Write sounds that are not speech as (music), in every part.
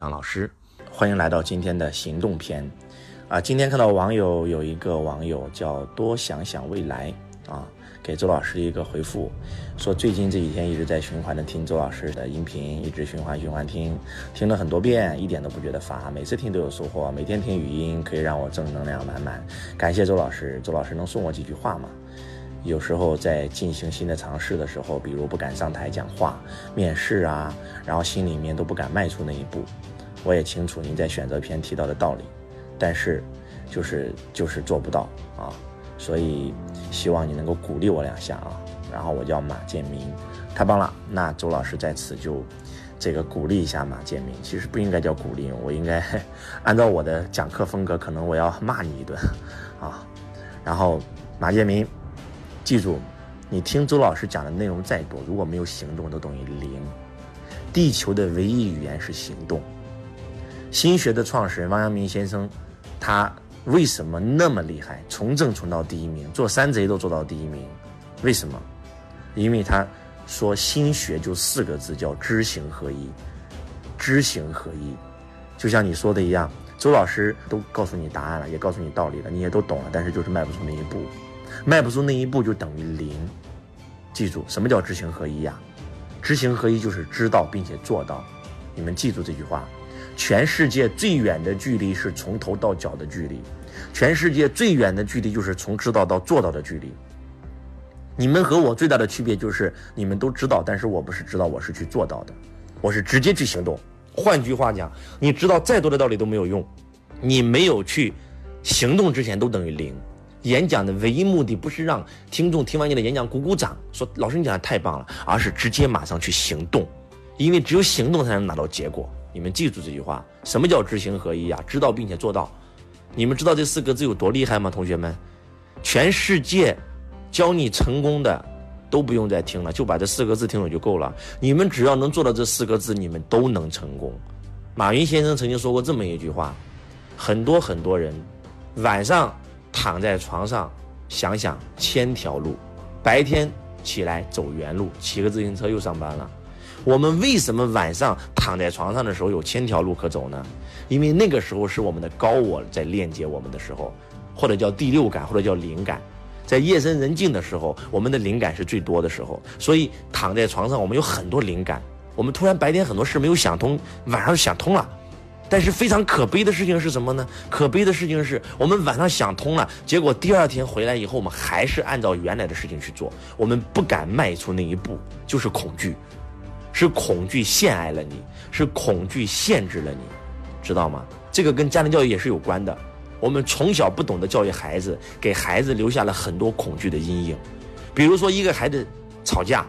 张老师，欢迎来到今天的行动篇。啊，今天看到网友有一个网友叫多想想未来啊，给周老师一个回复，说最近这几天一直在循环的听周老师的音频，一直循环循环听，听了很多遍，一点都不觉得乏，每次听都有收获，每天听语音可以让我正能量满满。感谢周老师，周老师能送我几句话吗？有时候在进行新的尝试的时候，比如不敢上台讲话、面试啊，然后心里面都不敢迈出那一步。我也清楚您在选择篇提到的道理，但是就是就是做不到啊，所以希望你能够鼓励我两下啊。然后我叫马建明，太棒了。那周老师在此就这个鼓励一下马建明，其实不应该叫鼓励，我应该 (laughs) 按照我的讲课风格，可能我要骂你一顿啊。然后马建明。记住，你听周老师讲的内容再多，如果没有行动，都等于零。地球的唯一语言是行动。心学的创始人王阳明先生，他为什么那么厉害？从政从到第一名，做山贼都做到第一名，为什么？因为他说心学就四个字，叫知行合一。知行合一，就像你说的一样，周老师都告诉你答案了，也告诉你道理了，你也都懂了，但是就是迈不出那一步。迈不出那一步就等于零，记住什么叫知行合一呀？知行合一就是知道并且做到。你们记住这句话：全世界最远的距离是从头到脚的距离，全世界最远的距离就是从知道到做到的距离。你们和我最大的区别就是你们都知道，但是我不是知道，我是去做到的，我是直接去行动。换句话讲，你知道再多的道理都没有用，你没有去行动之前都等于零。演讲的唯一目的不是让听众听完你的演讲鼓鼓掌，说老师你讲的太棒了，而是直接马上去行动，因为只有行动才能拿到结果。你们记住这句话，什么叫知行合一啊？知道并且做到。你们知道这四个字有多厉害吗？同学们，全世界教你成功的都不用再听了，就把这四个字听懂就够了。你们只要能做到这四个字，你们都能成功。马云先生曾经说过这么一句话：很多很多人晚上。躺在床上想想千条路，白天起来走原路，骑个自行车又上班了。我们为什么晚上躺在床上的时候有千条路可走呢？因为那个时候是我们的高我在链接我们的时候，或者叫第六感，或者叫灵感。在夜深人静的时候，我们的灵感是最多的时候。所以躺在床上，我们有很多灵感。我们突然白天很多事没有想通，晚上想通了。但是非常可悲的事情是什么呢？可悲的事情是我们晚上想通了，结果第二天回来以后，我们还是按照原来的事情去做，我们不敢迈出那一步，就是恐惧，是恐惧陷害了你，是恐惧限制了你，知道吗？这个跟家庭教育也是有关的。我们从小不懂得教育孩子，给孩子留下了很多恐惧的阴影。比如说，一个孩子吵架，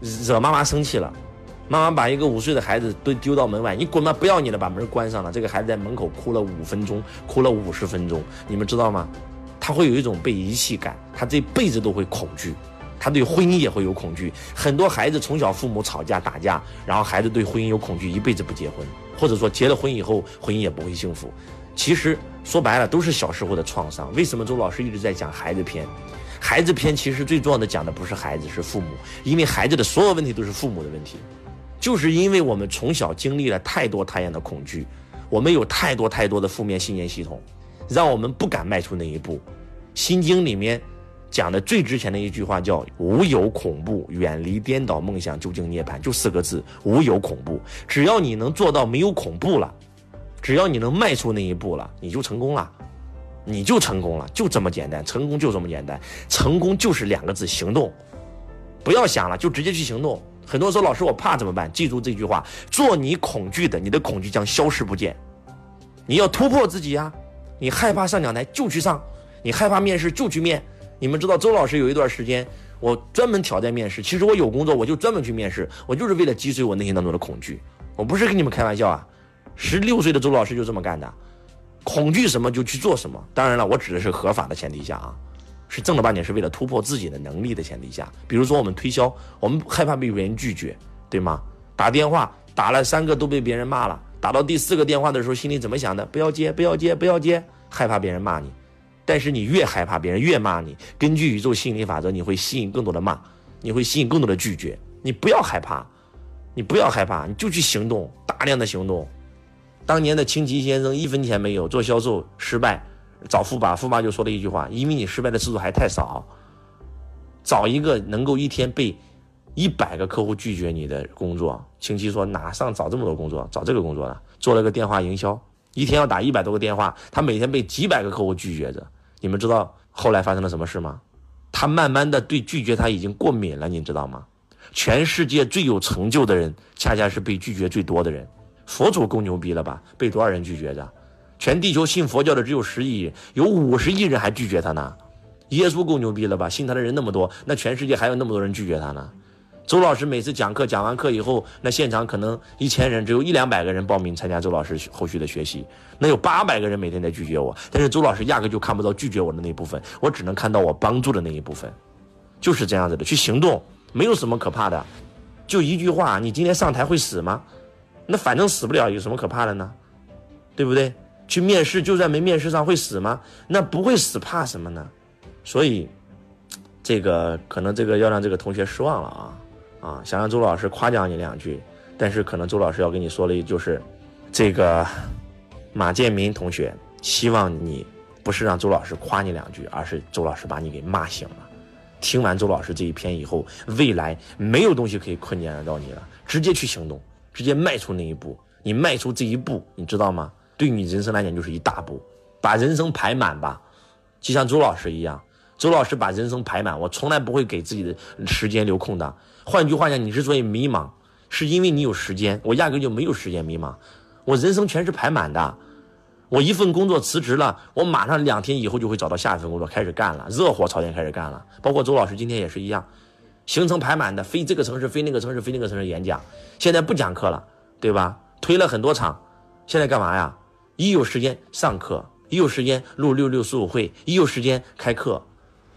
惹妈妈生气了。妈妈把一个五岁的孩子都丢到门外，你滚吧，不要你了，把门关上了。这个孩子在门口哭了五分钟，哭了五十分钟，你们知道吗？他会有一种被遗弃感，他这辈子都会恐惧，他对婚姻也会有恐惧。很多孩子从小父母吵架打架，然后孩子对婚姻有恐惧，一辈子不结婚，或者说结了婚以后婚姻也不会幸福。其实说白了都是小时候的创伤。为什么周老师一直在讲孩子篇？孩子篇其实最重要的讲的不是孩子，是父母，因为孩子的所有问题都是父母的问题。就是因为我们从小经历了太多太样的恐惧，我们有太多太多的负面信念系统，让我们不敢迈出那一步。《心经》里面讲的最值钱的一句话叫“无有恐怖，远离颠倒梦想，究竟涅槃”，就四个字：无有恐怖。只要你能做到没有恐怖了，只要你能迈出那一步了，你就成功了，你就成功了，就这么简单。成功就这么简单，成功就是两个字：行动。不要想了，就直接去行动。很多人说：“老师，我怕怎么办？”记住这句话：做你恐惧的，你的恐惧将消失不见。你要突破自己呀！你害怕上讲台就去上，你害怕面试就去面。你们知道周老师有一段时间，我专门挑战面试。其实我有工作，我就专门去面试，我就是为了击碎我内心当中的恐惧。我不是跟你们开玩笑啊！十六岁的周老师就这么干的，恐惧什么就去做什么。当然了，我指的是合法的前提下啊。是正儿八经是为了突破自己的能力的前提下，比如说我们推销，我们害怕被别人拒绝，对吗？打电话打了三个都被别人骂了，打到第四个电话的时候，心里怎么想的？不要接，不要接，不要接，害怕别人骂你。但是你越害怕别人越骂你，根据宇宙心理法则，你会吸引更多的骂，你会吸引更多的拒绝。你不要害怕，你不要害怕，你就去行动，大量的行动。当年的清奇先生一分钱没有，做销售失败，找富爸，富爸就说了一句话：因为你失败的次数还太少，找一个能够一天被一百个客户拒绝你的工作。清奇说哪上找这么多工作，找这个工作了，做了个电话营销，一天要打一百多个电话，他每天被几百个客户拒绝着。你们知道后来发生了什么事吗？他慢慢的对拒绝他已经过敏了，你知道吗？全世界最有成就的人，恰恰是被拒绝最多的人。佛祖够牛逼了吧？被多少人拒绝着？全地球信佛教的只有十亿，有五十亿人还拒绝他呢。耶稣够牛逼了吧？信他的人那么多，那全世界还有那么多人拒绝他呢。周老师每次讲课讲完课以后，那现场可能一千人，只有一两百个人报名参加周老师后续的学习，那有八百个人每天在拒绝我，但是周老师压根就看不到拒绝我的那一部分，我只能看到我帮助的那一部分，就是这样子的，去行动。没有什么可怕的，就一句话，你今天上台会死吗？那反正死不了，有什么可怕的呢？对不对？去面试，就算没面试上会死吗？那不会死，怕什么呢？所以，这个可能这个要让这个同学失望了啊啊！想让周老师夸奖你两句，但是可能周老师要跟你说的，就是这个马建民同学，希望你不是让周老师夸你两句，而是周老师把你给骂醒了。听完周老师这一篇以后，未来没有东西可以困难得到你了，直接去行动，直接迈出那一步。你迈出这一步，你知道吗？对你人生来讲就是一大步，把人生排满吧，就像周老师一样。周老师把人生排满，我从来不会给自己的时间留空的。换句话讲，你之所以迷茫，是因为你有时间，我压根就没有时间迷茫，我人生全是排满的。我一份工作辞职了，我马上两天以后就会找到下一份工作开始干了，热火朝天开始干了。包括周老师今天也是一样，行程排满的，飞这个城市，飞那个城市，飞那个城市演讲。现在不讲课了，对吧？推了很多场，现在干嘛呀？一有时间上课，一有时间录六六十五会，一有时间开课，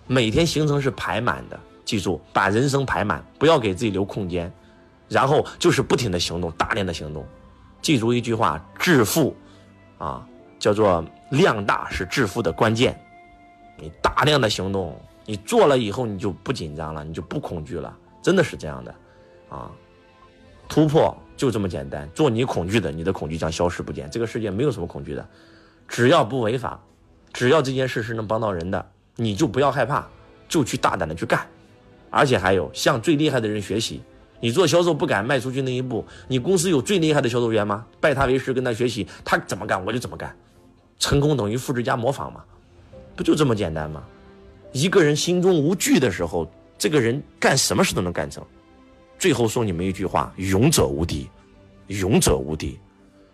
每天行程是排满的。记住，把人生排满，不要给自己留空间，然后就是不停的行动，大量的行动。记住一句话：致富，啊。叫做量大是致富的关键，你大量的行动，你做了以后你就不紧张了，你就不恐惧了，真的是这样的，啊，突破就这么简单，做你恐惧的，你的恐惧将消失不见。这个世界没有什么恐惧的，只要不违法，只要这件事是能帮到人的，你就不要害怕，就去大胆的去干，而且还有向最厉害的人学习。你做销售不敢迈出去那一步，你公司有最厉害的销售员吗？拜他为师，跟他学习，他怎么干我就怎么干。成功等于复制加模仿嘛，不就这么简单吗？一个人心中无惧的时候，这个人干什么事都能干成。最后送你们一句话：勇者无敌，勇者无敌。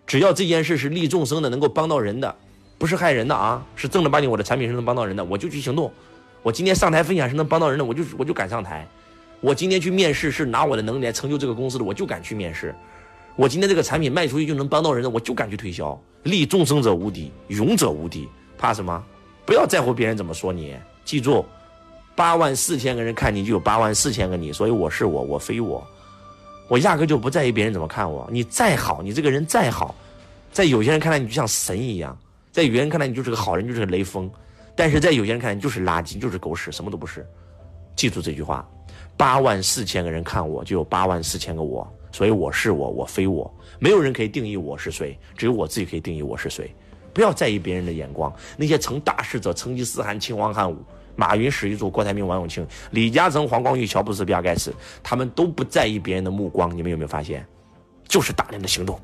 只要这件事是利众生的，能够帮到人的，不是害人的啊，是正儿八经我的产品是能帮到人的，我就去行动。我今天上台分享是能帮到人的，我就我就敢上台。我今天去面试是拿我的能力来成就这个公司的，我就敢去面试。我今天这个产品卖出去就能帮到人的，我就敢去推销。利众生者无敌，勇者无敌，怕什么？不要在乎别人怎么说你，记住，八万四千个人看你就有八万四千个你，所以我是我，我非我，我压根就不在意别人怎么看我。你再好，你这个人再好，在有些人看来你就像神一样，在有些人看来你就是个好人，就是个雷锋，但是在有些人看来你就是垃圾，就是狗屎，什么都不是。记住这句话，八万四千个人看我就有八万四千个我。所以我是我，我非我，没有人可以定义我是谁，只有我自己可以定义我是谁。不要在意别人的眼光，那些成大事者，成吉思汗、秦皇汉武、马云、史玉柱、郭台铭、王永庆、李嘉诚、黄光裕、乔布斯、比尔盖茨，他们都不在意别人的目光。你们有没有发现？就是大量的行动，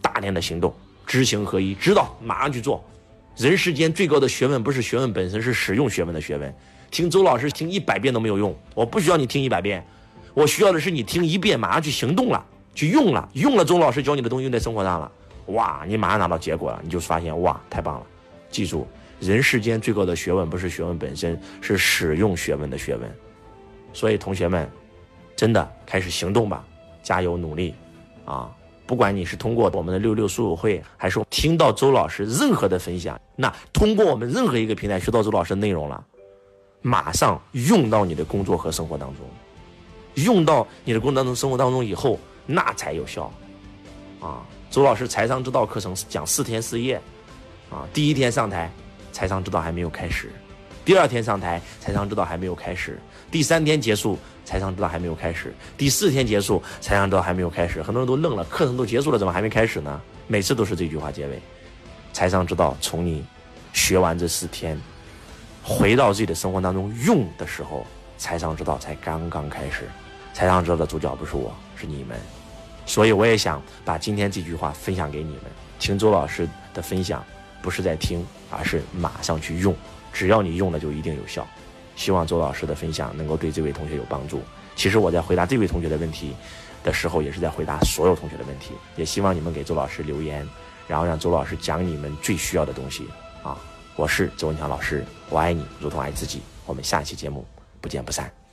大量的行动，知行合一，知道马上去做。人世间最高的学问不是学问本身，是使用学问的学问。听周老师听一百遍都没有用，我不需要你听一百遍。我需要的是你听一遍，马上去行动了，去用了，用了周老师教你的东西用在生活上了，哇，你马上拿到结果了，你就发现哇，太棒了！记住，人世间最高的学问不是学问本身，是使用学问的学问。所以同学们，真的开始行动吧，加油努力，啊！不管你是通过我们的六六书友会，还是听到周老师任何的分享，那通过我们任何一个平台学到周老师的内容了，马上用到你的工作和生活当中。用到你的工作当中、生活当中以后，那才有效，啊！周老师财商之道课程讲四天四夜，啊，第一天上台，财商之道还没有开始；第二天上台，财商之道还没有开始；第三天结束，财商之道还没有开始；第四天结束，财商之道还没有开始。很多人都愣了，课程都结束了，怎么还没开始呢？每次都是这句话结尾。财商之道，从你学完这四天，回到自己的生活当中用的时候，财商之道才刚刚开始。财商之道的主角不是我，是你们。所以我也想把今天这句话分享给你们。听周老师的分享，不是在听，而是马上去用。只要你用了，就一定有效。希望周老师的分享能够对这位同学有帮助。其实我在回答这位同学的问题的时候，也是在回答所有同学的问题。也希望你们给周老师留言，然后让周老师讲你们最需要的东西。啊，我是周文强老师，我爱你如同爱自己。我们下期节目不见不散。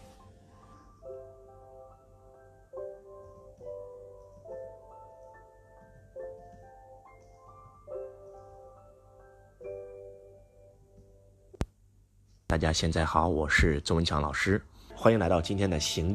大家现在好，我是周文强老师，欢迎来到今天的行。